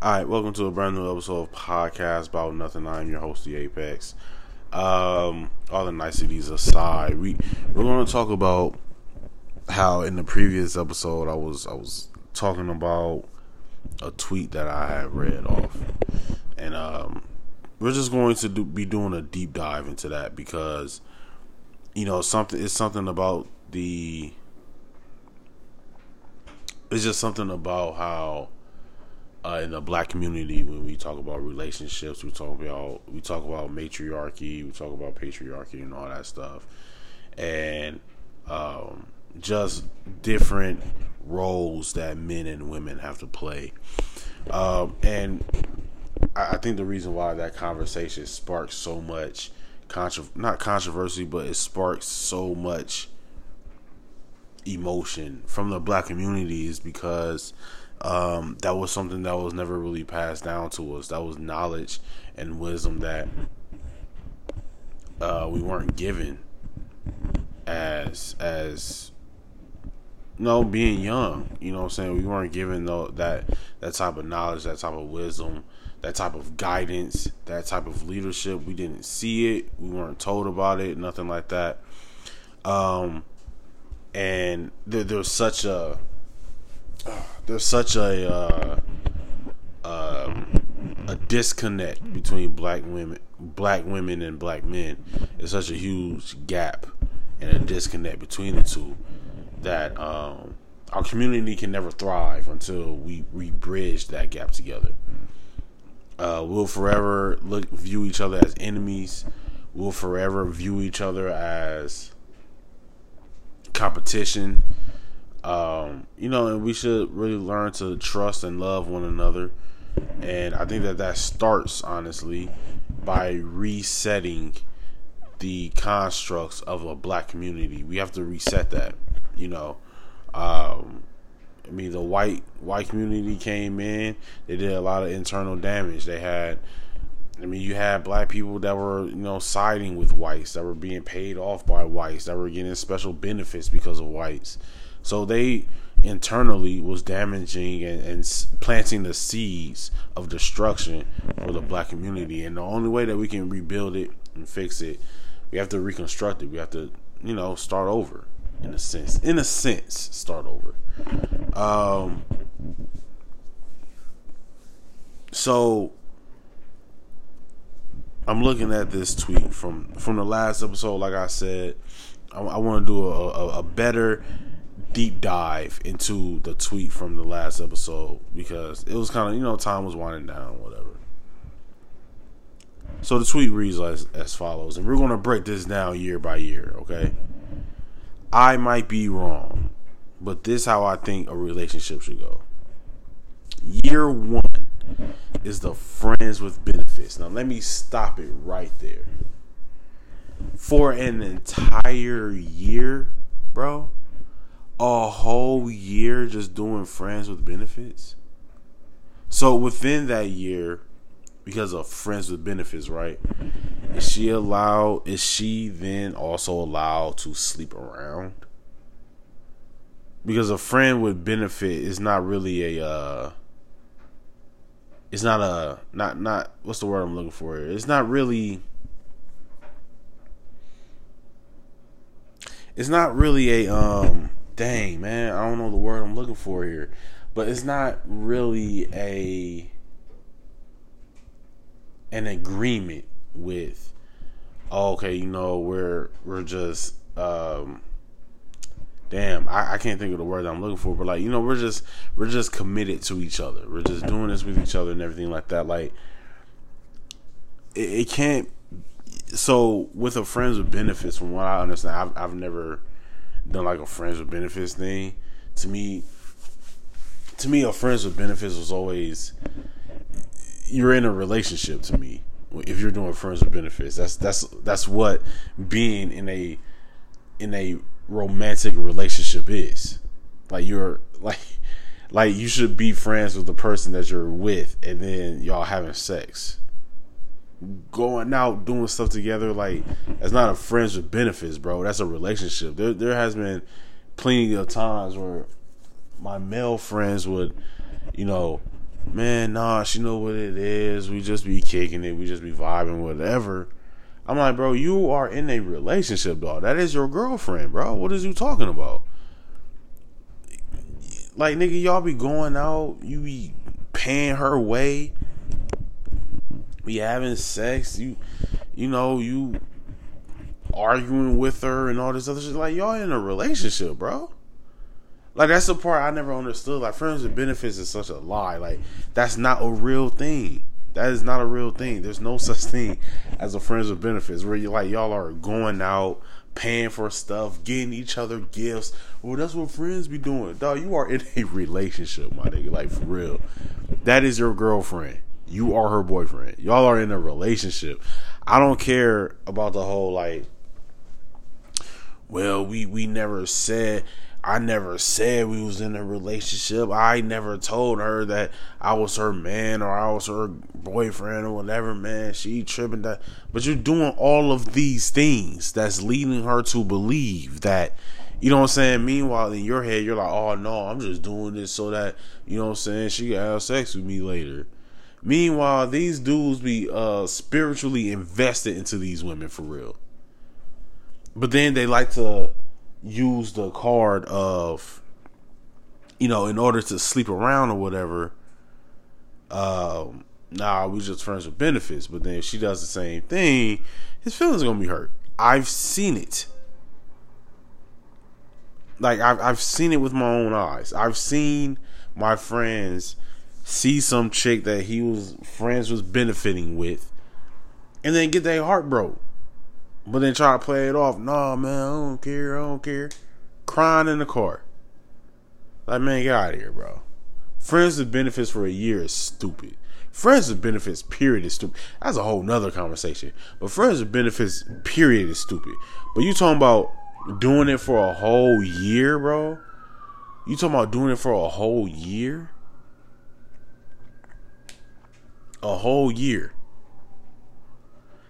All right, welcome to a brand new episode of Podcast About Nothing. I'm your host, the Apex. Um, all the niceties aside, we we're going to talk about how in the previous episode I was I was talking about a tweet that I had read off, and um, we're just going to do, be doing a deep dive into that because you know something it's something about the it's just something about how uh, in the black community when we talk about relationships we talk about we talk about matriarchy we talk about patriarchy and all that stuff. And um, just different roles that men and women have to play. Um, and I, I, think the reason why that conversation sparks so much contro- not controversy but it sparks so much emotion from the black community is because um, that was something that was never really passed down to us. That was knowledge and wisdom that uh, we weren't given as as you no know, being young. You know what I'm saying? We weren't given though that that type of knowledge, that type of wisdom, that type of guidance, that type of leadership. We didn't see it. We weren't told about it. Nothing like that. Um, and there, there's such a there's such a uh, um, a disconnect between black women, black women and black men. There's such a huge gap and a disconnect between the two that um, our community can never thrive until we we bridge that gap together. Uh, we'll forever look view each other as enemies. We'll forever view each other as competition um, you know, and we should really learn to trust and love one another. And I think that that starts, honestly, by resetting the constructs of a black community. We have to reset that, you know. Um, I mean, the white white community came in. They did a lot of internal damage. They had, I mean, you had black people that were, you know, siding with whites, that were being paid off by whites, that were getting special benefits because of whites. So they internally was damaging and, and, planting the seeds of destruction for the black community. And the only way that we can rebuild it and fix it, we have to reconstruct it. We have to, you know, start over in a sense. In a sense, start over. Um, so I'm looking at this tweet from from the last episode. Like I said, I, I want to do a, a, a better deep dive into the tweet from the last episode because it was kind of you know time was winding down whatever. So the tweet reads as, as follows and we're going to break this down year by year okay? I might be wrong but this how i think a relationship should go. Year one is the friends with benefits. Now let me stop it right there. For an entire year bro a whole year just doing friends with benefits. So within that year, because of friends with benefits, right? Is she allowed? Is she then also allowed to sleep around? Because a friend with benefit is not really a. Uh, it's not a not not what's the word I'm looking for here? It's not really. It's not really a um dang man, I don't know the word I'm looking for here, but it's not really a an agreement with oh, okay, you know, we're we're just um damn, I, I can't think of the word I'm looking for, but like, you know, we're just we're just committed to each other. We're just doing this with each other and everything like that. Like it, it can't so with a friends with benefits from what I understand, I've I've never done like a friends with benefits thing. To me, to me, a friends with benefits was always you're in a relationship. To me, if you're doing friends with benefits, that's that's that's what being in a in a romantic relationship is. Like you're like like you should be friends with the person that you're with, and then y'all having sex going out doing stuff together like that's not a friends with benefits bro that's a relationship there there has been plenty of times where my male friends would you know man, nah, she know what it is. We just be kicking it. We just be vibing, whatever. I'm like, bro, you are in a relationship, dog. That is your girlfriend, bro. What is you talking about? Like, nigga, y'all be going out. You be paying her way. Be having sex. You, you know, you arguing with her and all this other shit. Like, y'all in a relationship, bro. Like that's the part I never understood. Like friends with benefits is such a lie. Like that's not a real thing. That is not a real thing. There's no such thing as a friends with benefits where you like y'all are going out, paying for stuff, getting each other gifts. Well, that's what friends be doing. Dog, you are in a relationship, my nigga. Like for real. That is your girlfriend. You are her boyfriend. Y'all are in a relationship. I don't care about the whole like well, we we never said I never said we was in a relationship. I never told her that I was her man or I was her boyfriend or whatever, man. She tripping that. But you're doing all of these things that's leading her to believe that, you know what I'm saying? Meanwhile, in your head, you're like, oh no, I'm just doing this so that, you know what I'm saying, she can have sex with me later. Meanwhile, these dudes be uh spiritually invested into these women for real. But then they like to use the card of you know in order to sleep around or whatever um nah we just friends with benefits. But then if she does the same thing his feelings are gonna be hurt. I've seen it. Like I've, I've seen it with my own eyes. I've seen my friends see some chick that he was friends was benefiting with and then get their heart broke but then try to play it off. Nah, man, I don't care. I don't care. Crying in the car. Like, man, get out of here, bro. Friends with benefits for a year is stupid. Friends with benefits, period, is stupid. That's a whole nother conversation. But friends with benefits, period, is stupid. But you talking about doing it for a whole year, bro? You talking about doing it for a whole year? A whole year.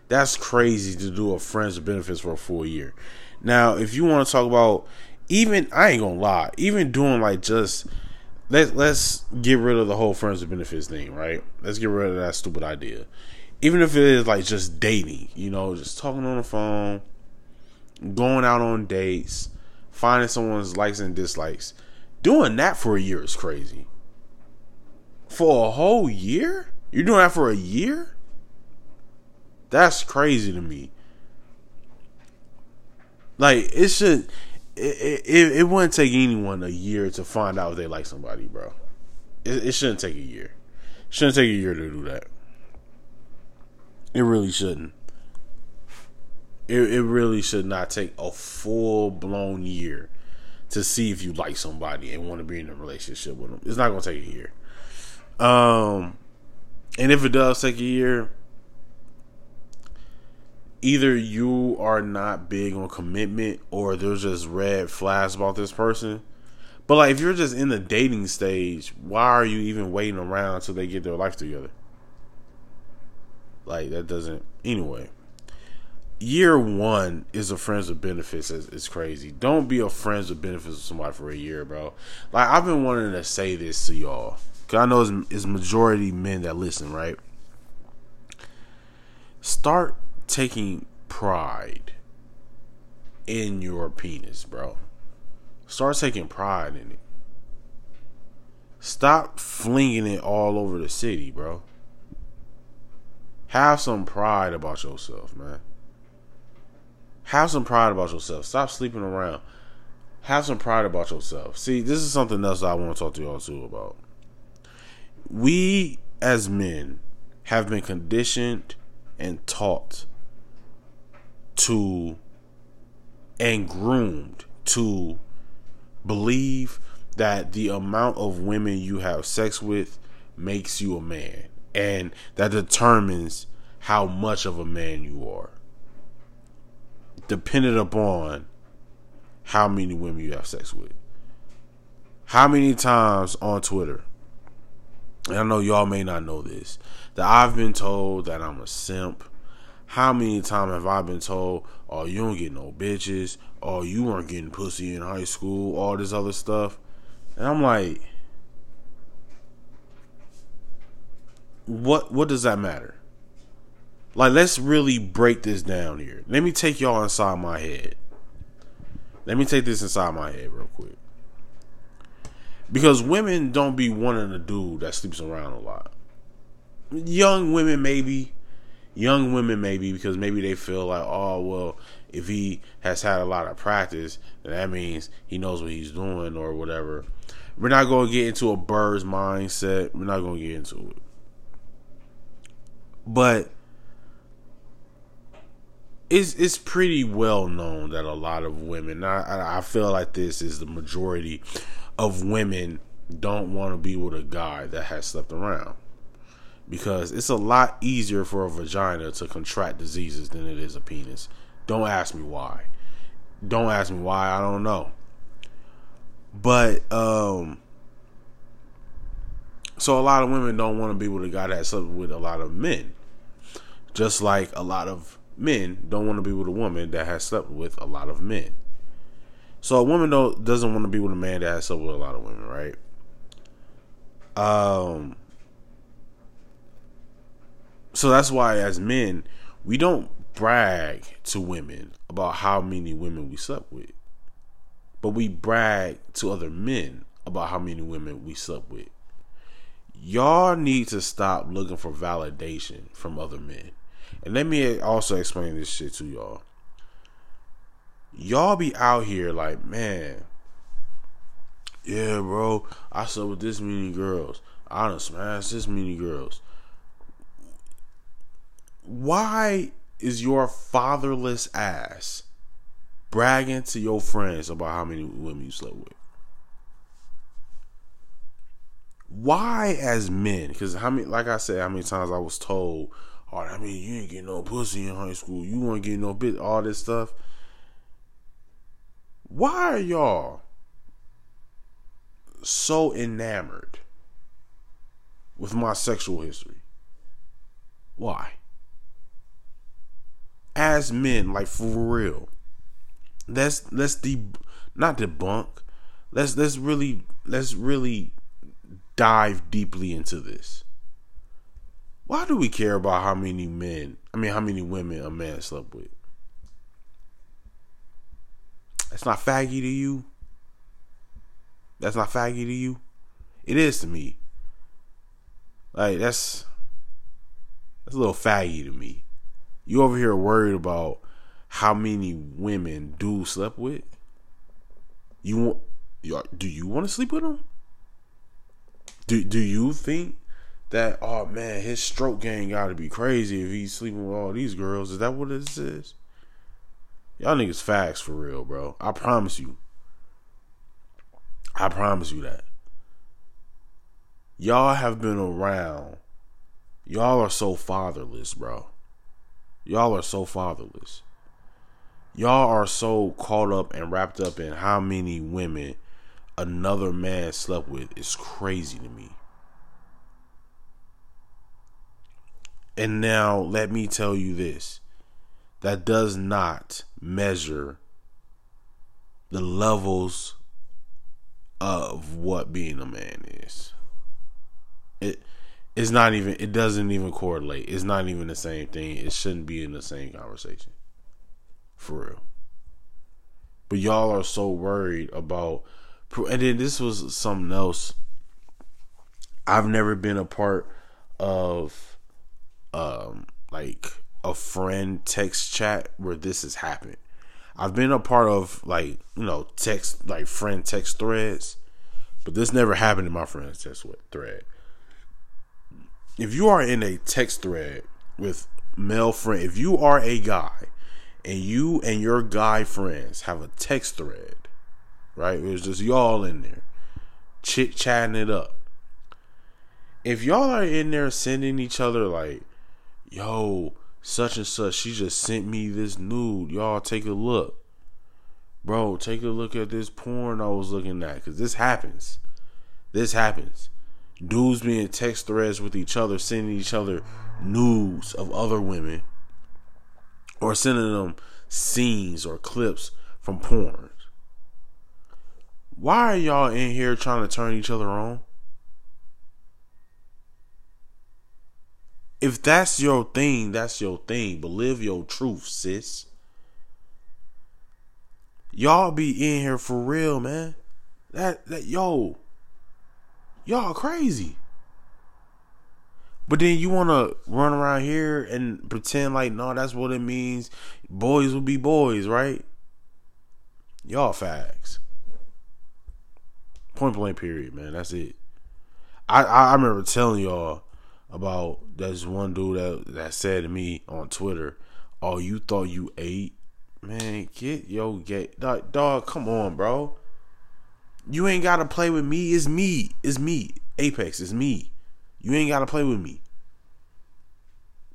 That's crazy to do a friends benefits for a full year. Now, if you want to talk about even I ain't gonna lie, even doing like just let let's get rid of the whole friends benefits thing, right? Let's get rid of that stupid idea. Even if it is like just dating, you know, just talking on the phone, going out on dates, finding someone's likes and dislikes. Doing that for a year is crazy. For a whole year? You're doing that for a year? That's crazy to me. Like it should, it, it, it wouldn't take anyone a year to find out if they like somebody, bro. It, it shouldn't take a year. It shouldn't take a year to do that. It really shouldn't. It, it really should not take a full blown year to see if you like somebody and want to be in a relationship with them. It's not gonna take a year. Um, and if it does take a year, either you are not big on commitment or there's just red flags about this person. But like if you're just in the dating stage, why are you even waiting around until they get their life together? Like that doesn't anyway. Year one is a friends with benefits is crazy. Don't be a friends with benefits with somebody for a year, bro. Like I've been wanting to say this to y'all. Cause I know it's, it's majority men that listen, right? Start taking pride in your penis, bro. Start taking pride in it. Stop flinging it all over the city, bro. Have some pride about yourself, man. Have some pride about yourself. Stop sleeping around. Have some pride about yourself. See, this is something else I want to talk to y'all too about. We as men have been conditioned and taught to and groomed to believe that the amount of women you have sex with makes you a man and that determines how much of a man you are dependent upon how many women you have sex with. How many times on twitter i know y'all may not know this that i've been told that i'm a simp how many times have I been told, oh, you don't get no bitches, oh, you weren't getting pussy in high school, all this other stuff? And I'm like, what what does that matter? Like let's really break this down here. Let me take y'all inside my head. Let me take this inside my head real quick. Because women don't be wanting a dude that sleeps around a lot. Young women maybe. Young women maybe because maybe they feel like, oh well, if he has had a lot of practice, then that means he knows what he's doing or whatever. We're not gonna get into a bird's mindset. We're not gonna get into it. But it's it's pretty well known that a lot of women. I I feel like this is the majority of women don't want to be with a guy that has slept around because it's a lot easier for a vagina to contract diseases than it is a penis. Don't ask me why. Don't ask me why. I don't know. But um so a lot of women don't want to be with a guy that slept with a lot of men. Just like a lot of men don't want to be with a woman that has slept with a lot of men. So a woman don't doesn't want to be with a man that has slept with a lot of women, right? Um. So that's why, as men, we don't brag to women about how many women we slept with, but we brag to other men about how many women we slept with. Y'all need to stop looking for validation from other men. And let me also explain this shit to y'all y'all be out here like, man, yeah, bro, I slept with this many girls. I done smashed this many girls. Why is your fatherless ass bragging to your friends about how many women you slept with? Why, as men? Because how many, like I said, how many times I was told, "Oh, I mean, you ain't getting no pussy in high school. You want to get no bit, all this stuff." Why are y'all so enamored with my sexual history? Why? As men, like for real. Let's let's de not debunk. Let's let's really let's really dive deeply into this. Why do we care about how many men, I mean how many women a man slept with? That's not faggy to you. That's not faggy to you. It is to me. Like that's that's a little faggy to me. You over here worried about how many women do slept with? You want? Do you want to sleep with them? Do Do you think that? Oh man, his stroke game got to be crazy if he's sleeping with all these girls. Is that what it is? Y'all niggas facts for real, bro. I promise you. I promise you that. Y'all have been around. Y'all are so fatherless, bro. Y'all are so fatherless. Y'all are so caught up and wrapped up in how many women another man slept with. It's crazy to me. And now let me tell you this that does not measure the levels of what being a man is. It it's not even it doesn't even correlate. It's not even the same thing. It shouldn't be in the same conversation. For real. But y'all are so worried about and then this was something else. I've never been a part of um like a friend text chat where this has happened. I've been a part of like you know text like friend text threads, but this never happened in my friend text thread. If you are in a text thread with male friend, if you are a guy and you and your guy friends have a text thread, right? It was just y'all in there chit chatting it up. If y'all are in there sending each other like, yo, such and such, she just sent me this nude. Y'all take a look. Bro, take a look at this porn I was looking at. Cause this happens. This happens. Dudes being text threads with each other, sending each other nudes of other women. Or sending them scenes or clips from porn. Why are y'all in here trying to turn each other on? If that's your thing, that's your thing. But live your truth, sis. Y'all be in here for real, man. That that yo, y'all crazy. But then you want to run around here and pretend like no, that's what it means. Boys will be boys, right? Y'all fags. Point blank. Period, man. That's it. I I remember telling y'all about this one dude that that said to me on Twitter, "Oh, you thought you ate, man? Get yo get dog, dog. Come on, bro. You ain't gotta play with me. It's me. It's me. Apex It's me. You ain't gotta play with me.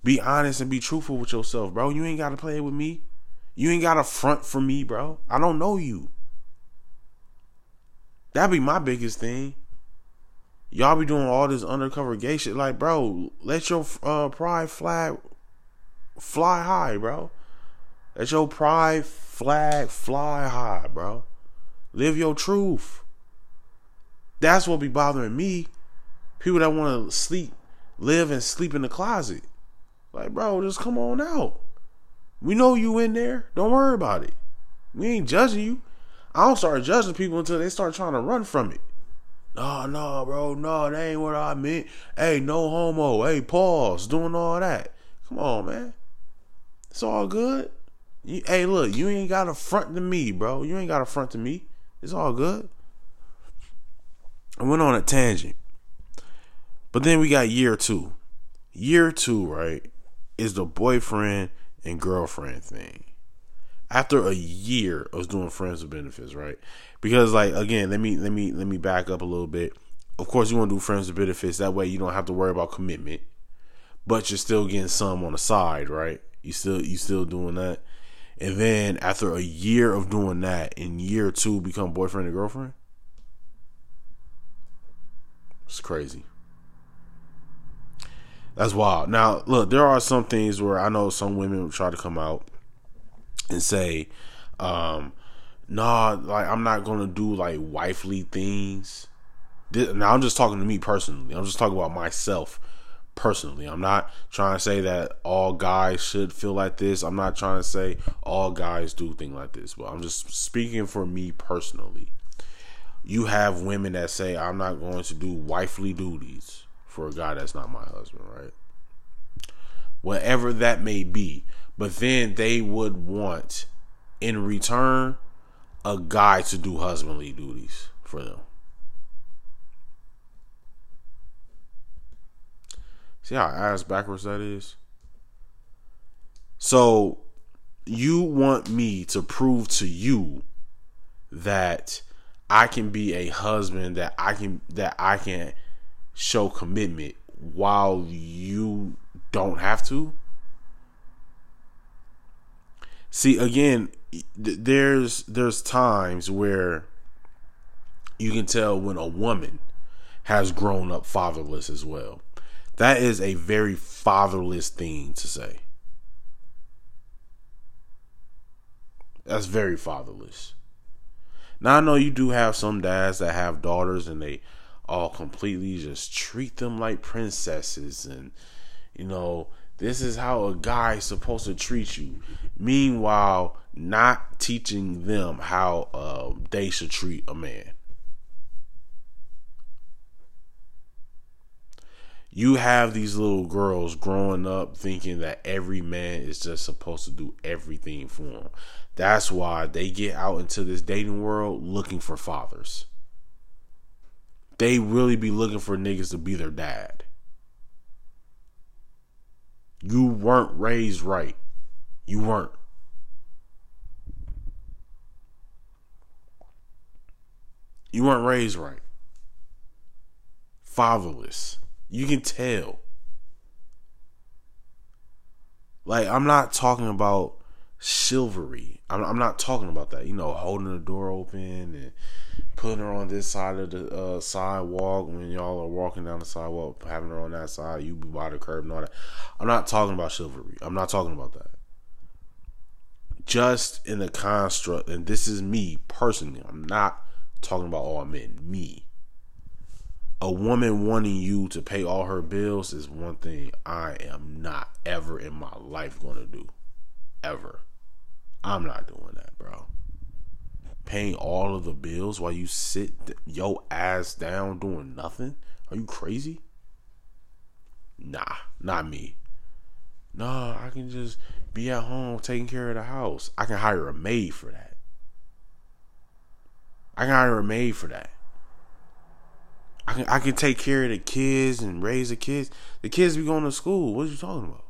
Be honest and be truthful with yourself, bro. You ain't gotta play with me. You ain't gotta front for me, bro. I don't know you. That'd be my biggest thing. Y'all be doing all this undercover gay shit. Like, bro, let your uh, pride flag fly high, bro. Let your pride flag fly high, bro. Live your truth. That's what be bothering me. People that want to sleep, live and sleep in the closet. Like, bro, just come on out. We know you in there. Don't worry about it. We ain't judging you. I don't start judging people until they start trying to run from it. No, no, bro, no, that ain't what I meant. Hey, no homo. Hey, pause. Doing all that. Come on, man. It's all good. You, hey, look, you ain't got a front to me, bro. You ain't got a front to me. It's all good. I went on a tangent. But then we got year two. Year two, right, is the boyfriend and girlfriend thing. After a year of doing friends with benefits, right? Because like again, let me let me let me back up a little bit. Of course, you want to do friends with benefits. That way, you don't have to worry about commitment, but you're still getting some on the side, right? You still you still doing that, and then after a year of doing that, in year two, become boyfriend and girlfriend. It's crazy. That's wild. Now, look, there are some things where I know some women try to come out and say, um, nah, like I'm not gonna do like wifely things. now I'm just talking to me personally. I'm just talking about myself personally. I'm not trying to say that all guys should feel like this. I'm not trying to say all guys do things like this, but I'm just speaking for me personally you have women that say I'm not going to do wifely duties for a guy that's not my husband, right? Whatever that may be. But then they would want in return a guy to do husbandly duties for them. See how ass backwards that is? So you want me to prove to you that I can be a husband that I can that I can show commitment while you don't have to. See again, there's there's times where you can tell when a woman has grown up fatherless as well. That is a very fatherless thing to say. That's very fatherless. Now I know you do have some dads that have daughters and they all completely just treat them like princesses and you know this is how a guy is supposed to treat you meanwhile not teaching them how uh, they should treat a man you have these little girls growing up thinking that every man is just supposed to do everything for them that's why they get out into this dating world looking for fathers. They really be looking for niggas to be their dad. You weren't raised right. You weren't. You weren't raised right. Fatherless. You can tell. Like, I'm not talking about chivalry. I'm, I'm, not talking about that. You know, holding the door open and putting her on this side of the uh, sidewalk when y'all are walking down the sidewalk, having her on that side, you be by the curb and all that. I'm not talking about chivalry. I'm not talking about that. Just in the construct, and this is me personally. I'm not talking about all men. Me. a woman wanting you to pay all her bills is one thing I am not ever in my life going to do. Ever. I'm not doing that, bro. Paying all of the bills while you sit yo ass down doing nothing? Are you crazy? Nah, not me. Nah, I can just be at home taking care of the house. I can hire a maid for that. I can hire a maid for that. I can I can take care of the kids and raise the kids. The kids be going to school. What are you talking about?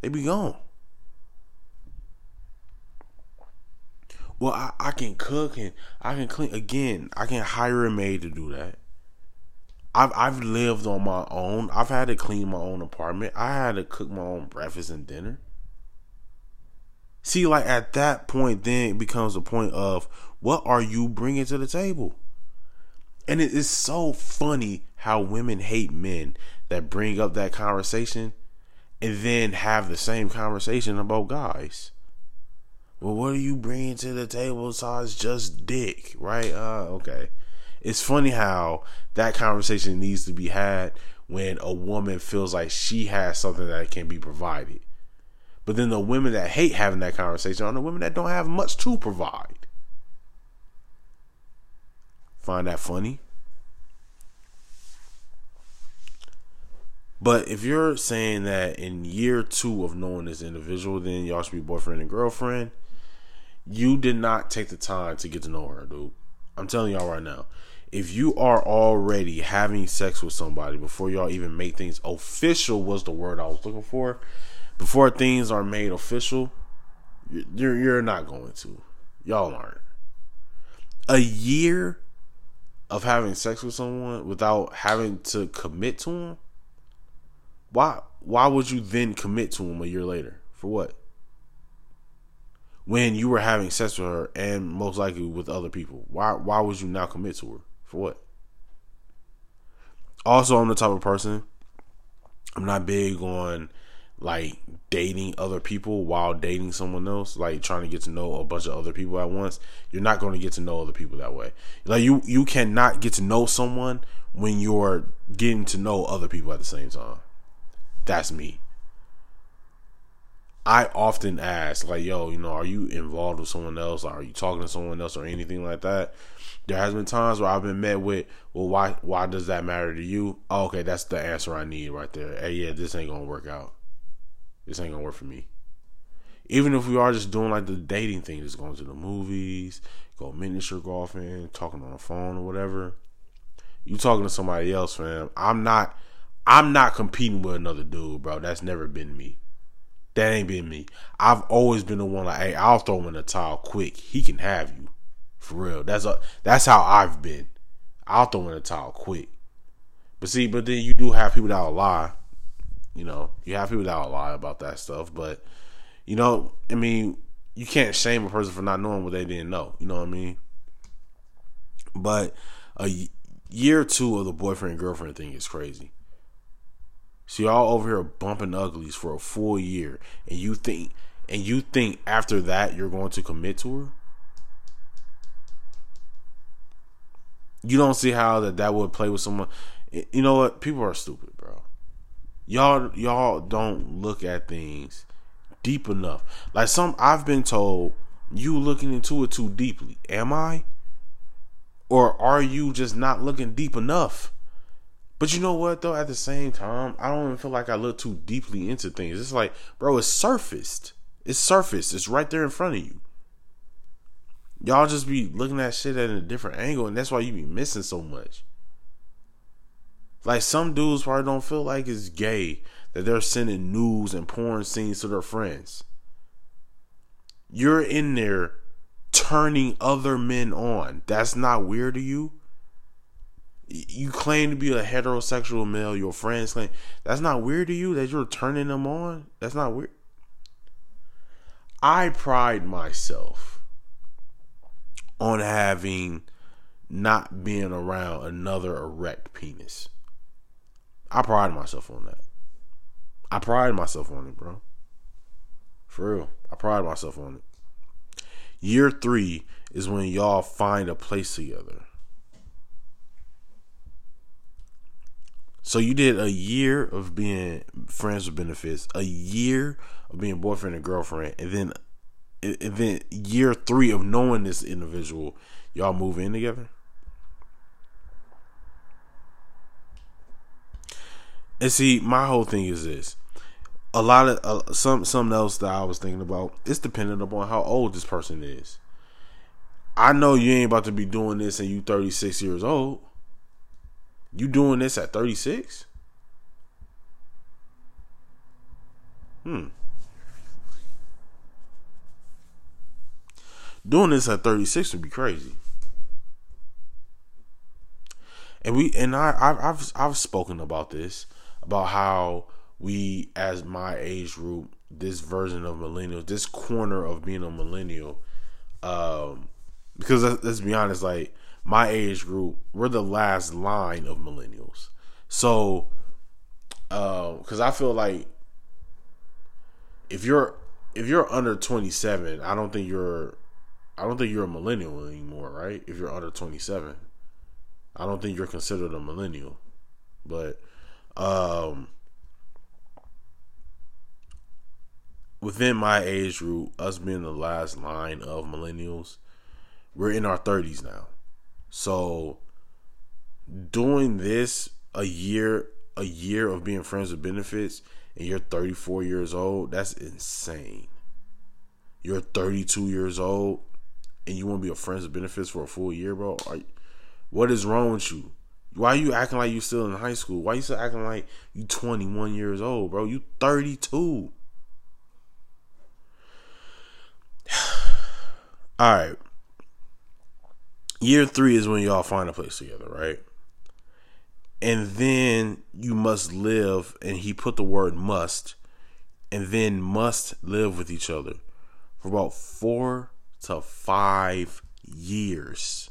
They be gone. Well, I, I can cook and I can clean again. I can hire a maid to do that. I've I've lived on my own. I've had to clean my own apartment. I had to cook my own breakfast and dinner. See, like at that point, then it becomes a point of what are you bringing to the table? And it is so funny how women hate men that bring up that conversation and then have the same conversation about guys. Well, what are you bringing to the table besides just dick, right? Uh, okay. It's funny how that conversation needs to be had when a woman feels like she has something that can be provided. But then the women that hate having that conversation are the women that don't have much to provide. Find that funny? But if you're saying that in year two of knowing this individual, then y'all should be boyfriend and girlfriend, you did not take the time to get to know her, dude. I'm telling y'all right now. If you are already having sex with somebody before y'all even make things official, was the word I was looking for. Before things are made official, you're you're not going to. Y'all aren't. A year of having sex with someone without having to commit to them, why why would you then commit to him a year later? For what? When you were having sex with her and most likely with other people, why why would you now commit to her? For what? Also, I'm the type of person I'm not big on like dating other people while dating someone else, like trying to get to know a bunch of other people at once, you're not going to get to know other people that way. Like you you cannot get to know someone when you're getting to know other people at the same time. That's me. I often ask, like, yo, you know, are you involved with someone else? Or are you talking to someone else or anything like that? There has been times where I've been met with, well, why why does that matter to you? Oh, okay, that's the answer I need right there. Hey, yeah, this ain't gonna work out. This ain't gonna work for me. Even if we are just doing like the dating thing, just going to the movies, go miniature golfing, talking on the phone or whatever. You talking to somebody else, fam. I'm not I'm not competing with another dude, bro. That's never been me. That ain't been me. I've always been the one like, hey, I'll throw in the towel quick. He can have you. For real. That's a that's how I've been. I'll throw in the towel quick. But see, but then you do have people that will lie. You know, you have people that will lie about that stuff. But, you know, I mean, you can't shame a person for not knowing what they didn't know. You know what I mean? But a year two of the boyfriend girlfriend thing is crazy. So y'all over here bumping uglies for a full year, and you think and you think after that you're going to commit to her? You don't see how that that would play with someone. You know what? People are stupid, bro. Y'all y'all don't look at things deep enough. Like some I've been told you looking into it too deeply. Am I? Or are you just not looking deep enough? But you know what though? At the same time, I don't even feel like I look too deeply into things. It's like, bro, it's surfaced. It's surfaced. It's right there in front of you. Y'all just be looking at shit at a different angle, and that's why you be missing so much. Like some dudes probably don't feel like it's gay that they're sending news and porn scenes to their friends. You're in there turning other men on. That's not weird to you you claim to be a heterosexual male, your friends claim that's not weird to you that you're turning them on. That's not weird. I pride myself on having not being around another erect penis. I pride myself on that. I pride myself on it, bro. For real. I pride myself on it. Year three is when y'all find a place together So you did a year of being friends with benefits, a year of being boyfriend and girlfriend, and then and then year three of knowing this individual, y'all move in together. And see, my whole thing is this: a lot of uh, some something else that I was thinking about. It's dependent upon how old this person is. I know you ain't about to be doing this and you 36 years old. You doing this at 36? Hmm. Doing this at 36 would be crazy. And we and I I've I've, spoken about this about how we as my age group this version of millennials this corner of being a millennial um because let's be honest like my age group we're the last line of millennials. So because uh, i feel like if you're if you're under 27 i don't think you're i don't think you're a millennial anymore right? If you're under 27 i don't think you're considered a millennial. But um within my age group us being the last line of millennials we're in our 30s now so doing this a year a year of being friends with benefits and you're 34 years old that's insane you're 32 years old and you want to be a friends with benefits for a full year bro what is wrong with you why are you acting like you're still in high school? Why are you still acting like you 21 years old, bro? You 32. All right. Year three is when y'all find a place together, right? And then you must live, and he put the word must, and then must live with each other for about four to five years.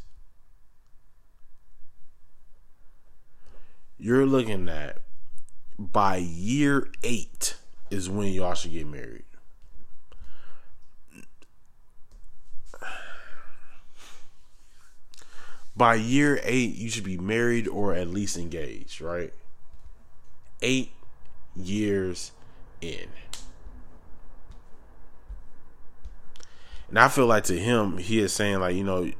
you're looking at by year eight is when y'all should get married. By year eight, you should be married or at least engaged, right? Eight years in. And I feel like to him, he is saying, like, you know,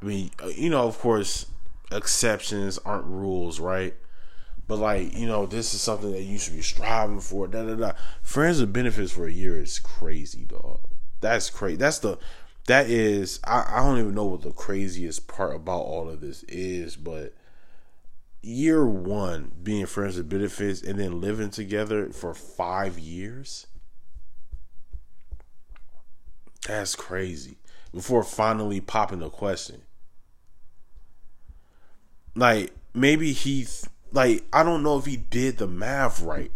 I mean, uh, you know, of course, exceptions aren't rules, right? But like, you know, this is something that you should be striving for. Da da da. Friends with benefits for a year is crazy, dog. That's crazy. That's the that is I, I don't even know what the craziest part about all of this is, but year one being friends with benefits and then living together for five years. That's crazy. Before finally popping the question like maybe he like I don't know if he did the math right.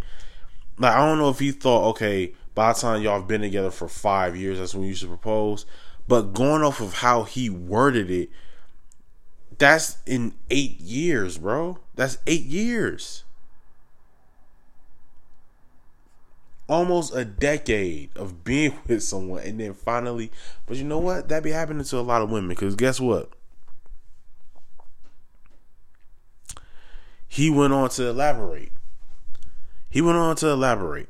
Like I don't know if he thought, okay, by the time y'all have been together for five years, that's when you should propose. But going off of how he worded it, that's in eight years, bro. That's eight years. Almost a decade of being with someone, and then finally, but you know what? That be happening to a lot of women. Because guess what? he went on to elaborate. He went on to elaborate.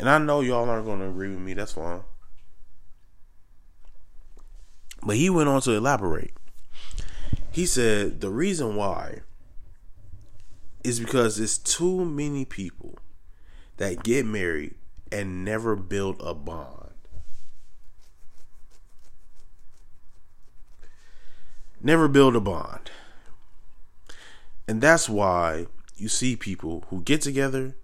And I know y'all aren't going to agree with me. That's fine. But he went on to elaborate. He said the reason why is because it's too many people that get married and never build a bond. Never build a bond. And that's why you see people who get together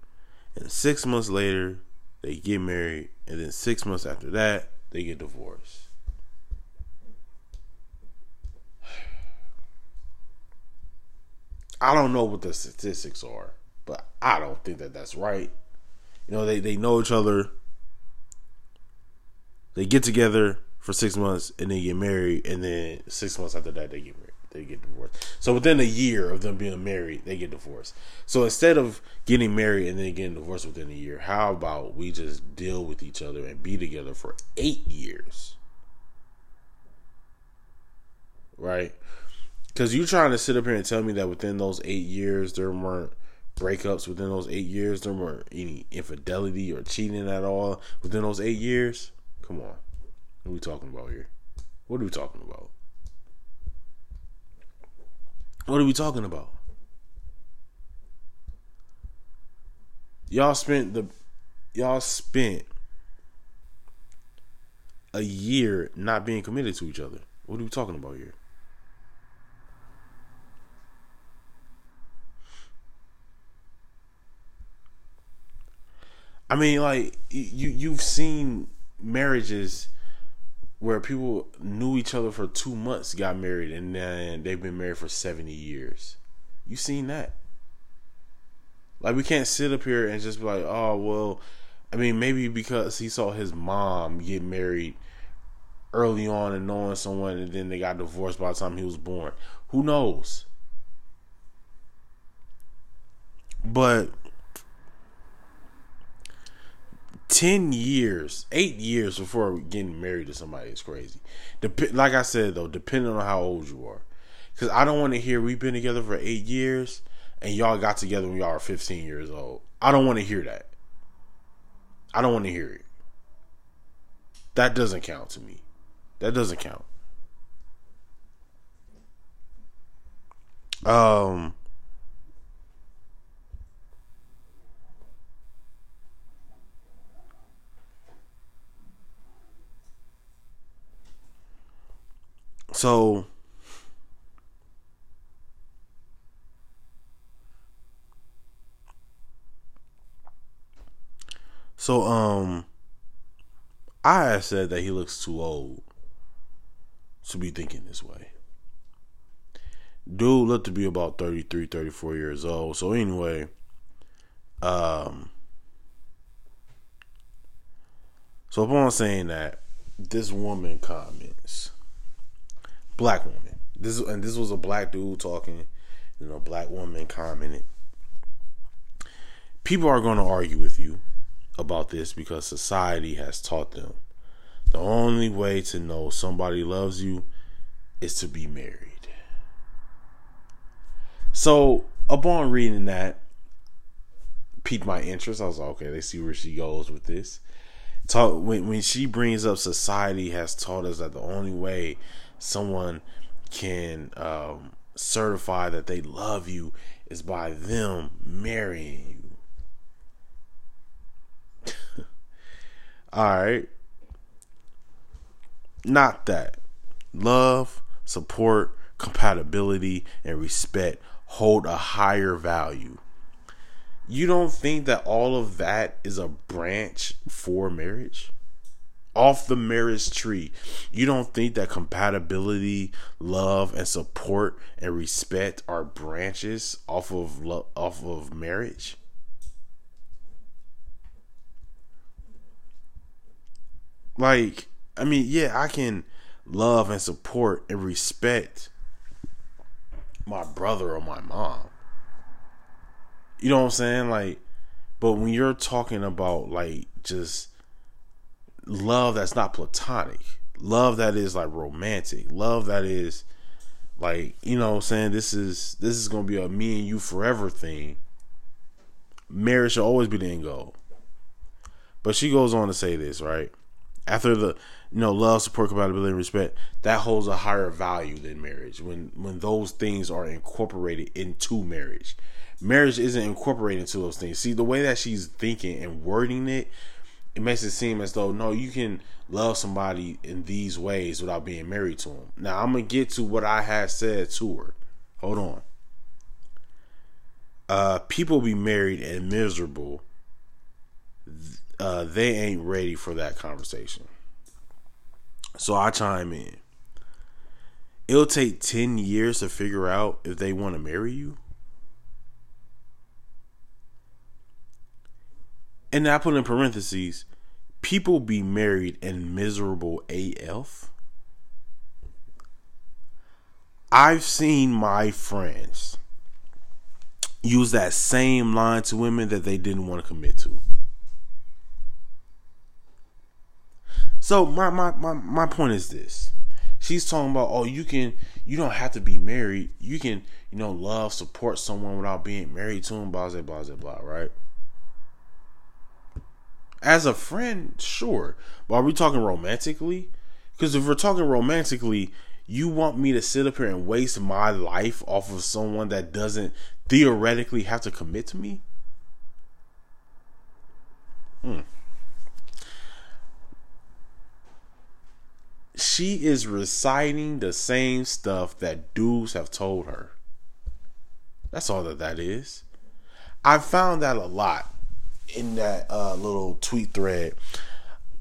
and six months later they get married, and then six months after that they get divorced. I don't know what the statistics are, but I don't think that that's right. You know, they, they know each other, they get together for six months, and they get married, and then six months after that they get married they get divorced. So within a year of them being married, they get divorced. So instead of getting married and then getting divorced within a year, how about we just deal with each other and be together for eight years? Right? Because you're trying to sit up here and tell me that within those eight years there weren't breakups within those eight years? There were any infidelity or cheating at all within those eight years? Come on. What are we talking about here? What are we talking about? What are we talking about? Y'all spent the y'all spent a year not being committed to each other. What are we talking about here? I mean, like you you've seen marriages where people knew each other for two months, got married, and then they've been married for seventy years. You seen that? Like we can't sit up here and just be like, oh well. I mean, maybe because he saw his mom get married early on and knowing someone, and then they got divorced by the time he was born. Who knows? But 10 years, eight years before getting married to somebody is crazy. Dep- like I said, though, depending on how old you are. Because I don't want to hear we've been together for eight years and y'all got together when y'all were 15 years old. I don't want to hear that. I don't want to hear it. That doesn't count to me. That doesn't count. Um, So So um I said that he looks too old to be thinking this way. Dude looked to be about 33, 34 years old. So anyway, um so upon saying that, this woman comments black woman. This and this was a black dude talking, you know, black woman commented. People are going to argue with you about this because society has taught them the only way to know somebody loves you is to be married. So, upon reading that, piqued my interest. I was like, okay, let's see where she goes with this. Talk when when she brings up society has taught us that the only way someone can um, certify that they love you is by them marrying you. All right. Not that. Love, support, compatibility, and respect hold a higher value. You don't think that all of that is a branch for marriage? Off the marriage tree. You don't think that compatibility, love, and support and respect are branches off of lo- off of marriage? Like, I mean, yeah, I can love and support and respect my brother or my mom. You know what I'm saying? Like, but when you're talking about like just love that's not platonic, love that is like romantic, love that is like you know I'm saying this is this is gonna be a me and you forever thing. Marriage should always be the end goal. But she goes on to say this, right? After the you know, love, support, compatibility, respect, that holds a higher value than marriage when when those things are incorporated into marriage. Marriage isn't incorporated into those things. See, the way that she's thinking and wording it it makes it seem as though no, you can love somebody in these ways without being married to them. Now I'm gonna get to what I had said to her. Hold on. Uh, people be married and miserable. Uh, they ain't ready for that conversation. So I chime in. It'll take 10 years to figure out if they want to marry you. And I put in parentheses, people be married and miserable AF. I've seen my friends use that same line to women that they didn't want to commit to. So my my my, my point is this. She's talking about, oh, you can, you don't have to be married. You can, you know, love, support someone without being married to them, blah, blah, blah, blah, right? As a friend, sure. But are we talking romantically? Because if we're talking romantically, you want me to sit up here and waste my life off of someone that doesn't theoretically have to commit to me? Hmm. she is reciting the same stuff that dudes have told her. That's all that that is. I found that a lot in that uh, little tweet thread.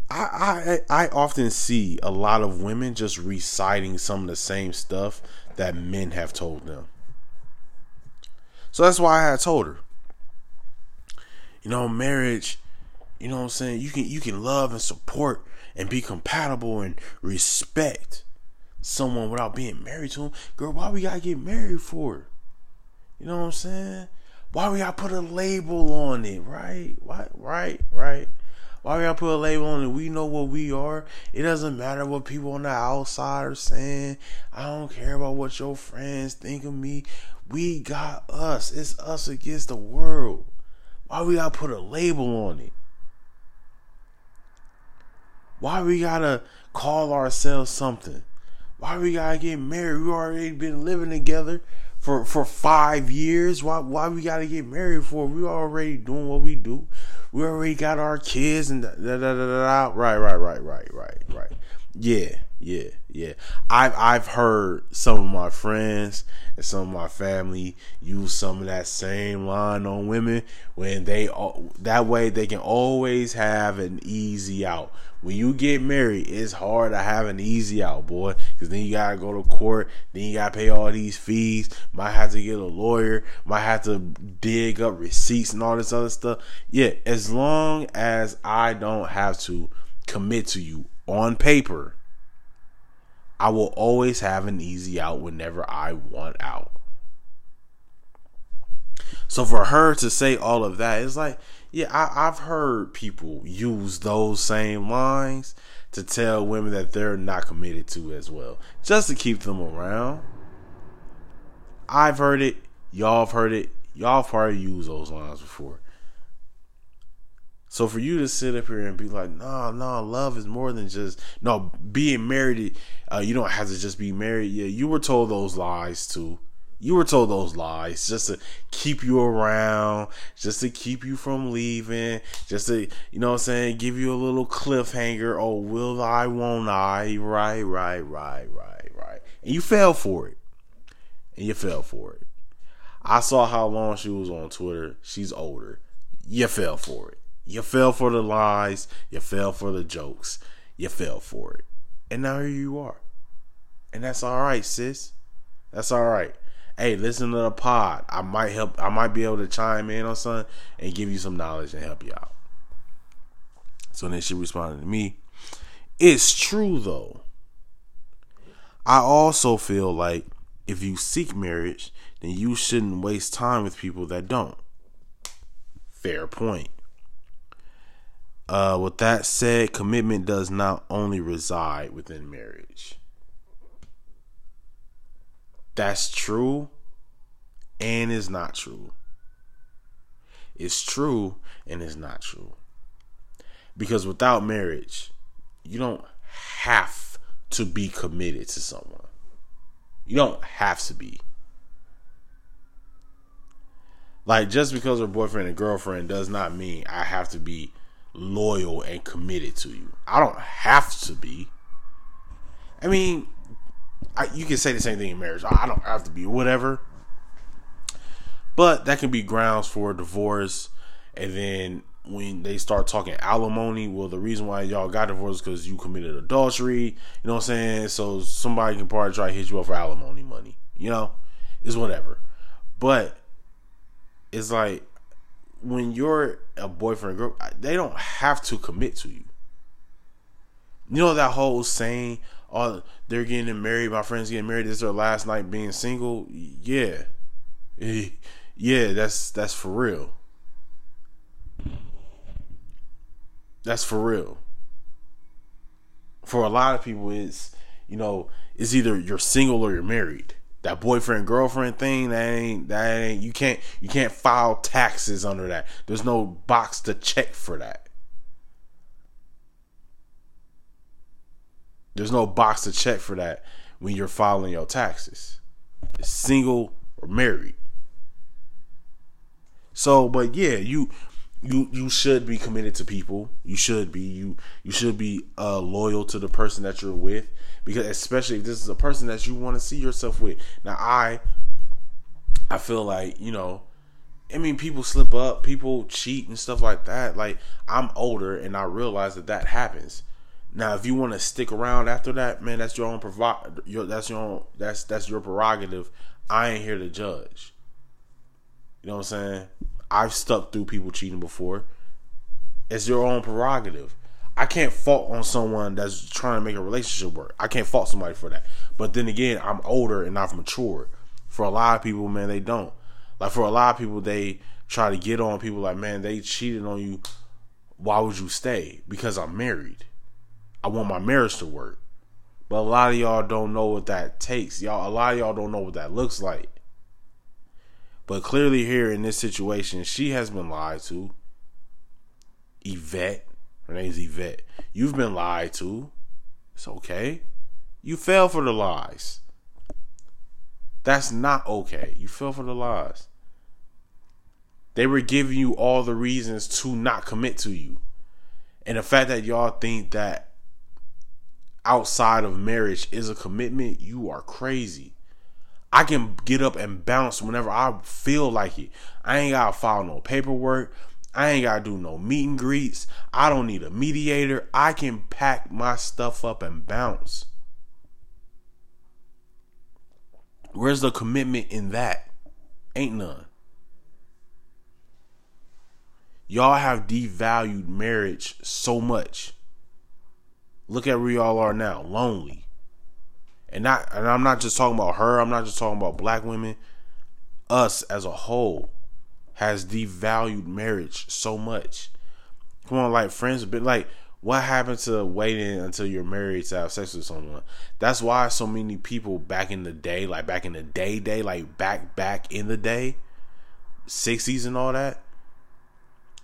I, I I often see a lot of women just reciting some of the same stuff that men have told them. So that's why I had told her. You know, marriage, you know what I'm saying? You can you can love and support and be compatible and respect someone without being married to them, girl, why we gotta get married for? You know what I'm saying? Why we gotta put a label on it, right? Why, right, right? Why we gotta put a label on it? We know what we are. It doesn't matter what people on the outside are saying. I don't care about what your friends think of me. We got us. It's us against the world. Why we gotta put a label on it? Why we gotta call ourselves something? Why we gotta get married? We already been living together for for five years. Why why we gotta get married for? We already doing what we do. We already got our kids and da da da da. da. Right, right, right, right, right, right. Yeah, yeah, yeah. I've I've heard some of my friends and some of my family use some of that same line on women when they that way they can always have an easy out when you get married, it's hard to have an easy out, boy. Because then you gotta go to court, then you gotta pay all these fees. Might have to get a lawyer, might have to dig up receipts and all this other stuff. Yeah, as long as I don't have to commit to you on paper, I will always have an easy out whenever I want out. So for her to say all of that, it's like yeah, I, I've heard people use those same lines to tell women that they're not committed to as well, just to keep them around. I've heard it. Y'all have heard it. Y'all have probably used those lines before. So for you to sit up here and be like, no, nah, no, nah, love is more than just no being married. Uh, you don't have to just be married. Yeah, you were told those lies too. You were told those lies just to keep you around, just to keep you from leaving, just to, you know what I'm saying, give you a little cliffhanger. Oh, will I, won't I? Right, right, right, right, right. And you fell for it. And you fell for it. I saw how long she was on Twitter. She's older. You fell for it. You fell for the lies. You fell for the jokes. You fell for it. And now here you are. And that's all right, sis. That's all right hey, listen to the pod. I might help. I might be able to chime in on something and give you some knowledge and help you out. So then she responded to me. It's true though. I also feel like if you seek marriage, then you shouldn't waste time with people that don't. Fair point. Uh, with that said, commitment does not only reside within marriage that's true and is not true. It's true and it's not true. Because without marriage, you don't have to be committed to someone. You don't have to be. Like just because we're boyfriend and girlfriend does not mean I have to be loyal and committed to you. I don't have to be. I mean, I, you can say the same thing in marriage. I don't have to be whatever, but that can be grounds for divorce. And then when they start talking alimony, well, the reason why y'all got divorced is because you committed adultery. You know what I'm saying? So somebody can probably try to hit you up for alimony money. You know, it's whatever. But it's like when you're a boyfriend girl, they don't have to commit to you. You know that whole saying, oh, they're getting married. My friends getting married. This is their last night being single. Yeah, yeah, that's that's for real. That's for real. For a lot of people, it's you know, it's either you're single or you're married. That boyfriend girlfriend thing, that ain't that ain't you can't you can't file taxes under that. There's no box to check for that. There's no box to check for that when you're filing your taxes. Single or married. So, but yeah, you you you should be committed to people. You should be you you should be uh, loyal to the person that you're with because especially if this is a person that you want to see yourself with. Now I I feel like, you know, I mean people slip up, people cheat and stuff like that. Like I'm older and I realize that that happens. Now if you want to stick around after that, man, that's your own provi- your that's your own that's that's your prerogative. I ain't here to judge. You know what I'm saying? I've stuck through people cheating before. It's your own prerogative. I can't fault on someone that's trying to make a relationship work. I can't fault somebody for that. But then again, I'm older and I've matured. For a lot of people, man, they don't. Like for a lot of people, they try to get on people like, man, they cheated on you. Why would you stay? Because I'm married. I want my marriage to work. But a lot of y'all don't know what that takes. Y'all a lot of y'all don't know what that looks like. But clearly, here in this situation, she has been lied to. Yvette, her name's Yvette. You've been lied to. It's okay. You fell for the lies. That's not okay. You fell for the lies. They were giving you all the reasons to not commit to you. And the fact that y'all think that outside of marriage is a commitment, you are crazy. I can get up and bounce whenever I feel like it. I ain't gotta file no paperwork. I ain't gotta do no meet and greets. I don't need a mediator. I can pack my stuff up and bounce. Where's the commitment in that? Ain't none. Y'all have devalued marriage so much. Look at where y'all are now, lonely and not and I'm not just talking about her, I'm not just talking about black women. Us as a whole has devalued marriage so much. Come on, like friends, but like what happened to waiting until you're married to have sex with someone? That's why so many people back in the day, like back in the day, day, like back back in the day, sixties and all that.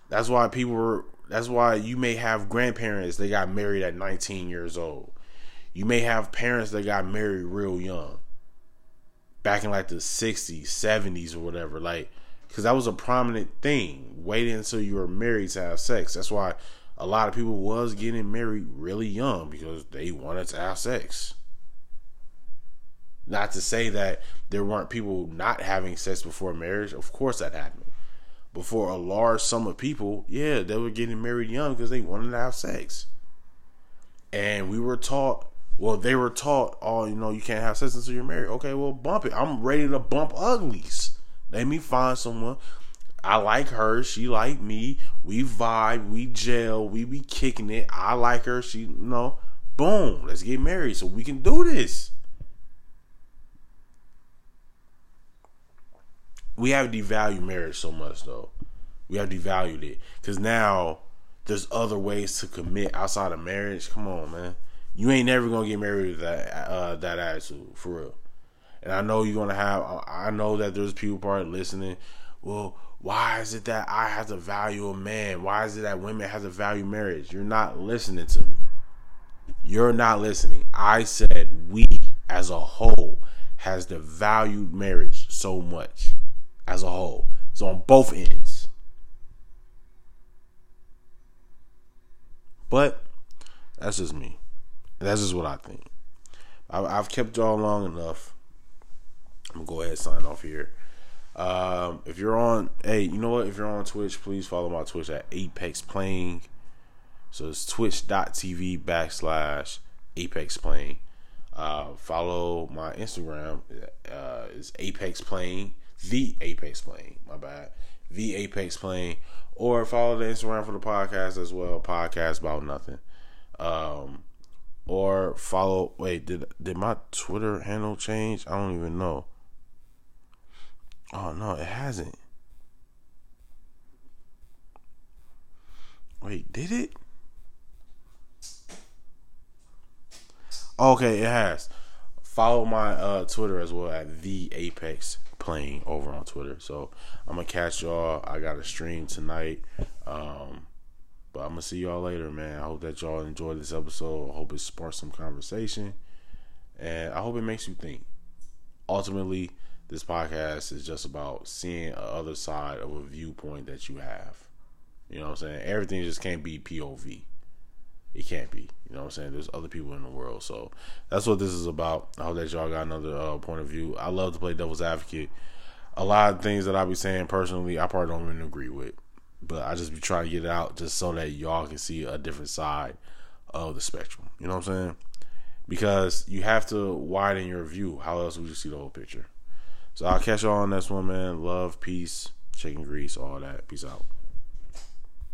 That's why people were. That's why you may have grandparents they got married at 19 years old you may have parents that got married real young back in like the 60s 70s or whatever like because that was a prominent thing. Waiting until you were married to have sex. That's why a lot of people was getting married really young because they wanted to have sex. Not to say that there weren't people not having sex before marriage. Of course that happened. But for a large sum of people yeah they were getting married young because they wanted to have sex. And we were taught well, they were taught, oh, you know, you can't have sex until you're married. Okay, well, bump it. I'm ready to bump uglies. Let me find someone. I like her. She like me. We vibe. We gel. We be kicking it. I like her. She, you know, boom. Let's get married so we can do this. We have devalued marriage so much, though. We have devalued it because now there's other ways to commit outside of marriage. Come on, man you ain't never gonna get married with that uh, that attitude for real. And I know you're gonna have. I know that there's people probably listening. Well, why is it that I have to value a man? Why is it that women have to value marriage? You're not listening to me. You're not listening. I said we as a whole has devalued marriage so much as a whole. It's on both ends. But that's just me. That's just what I think. I've kept y'all long enough. I'm gonna go ahead and sign off here. Um, if you're on, hey, you know what? If you're on Twitch, please follow my Twitch at Apex Playing. So it's twitch.tv backslash Apex Playing. Uh, follow my Instagram. Uh, is Apex Playing. The Apex Playing. My bad. The Apex Playing. Or follow the Instagram for the podcast as well. Podcast about nothing. Um, or follow. Wait, did did my Twitter handle change? I don't even know. Oh no, it hasn't. Wait, did it? Okay, it has. Follow my uh, Twitter as well at the Apex Playing over on Twitter. So I'm gonna catch y'all. I got a stream tonight. Um, but I'm gonna see y'all later, man. I hope that y'all enjoyed this episode. I hope it sparked some conversation, and I hope it makes you think. Ultimately, this podcast is just about seeing a other side of a viewpoint that you have. You know what I'm saying? Everything just can't be POV. It can't be. You know what I'm saying? There's other people in the world. So that's what this is about. I hope that y'all got another uh, point of view. I love to play devil's advocate. A lot of things that I be saying personally, I probably don't even agree with. But I just be trying to get it out just so that y'all can see a different side of the spectrum. You know what I'm saying? Because you have to widen your view. How else would you see the whole picture? So I'll catch y'all on this one, man. Love, peace, chicken grease, all that. Peace out.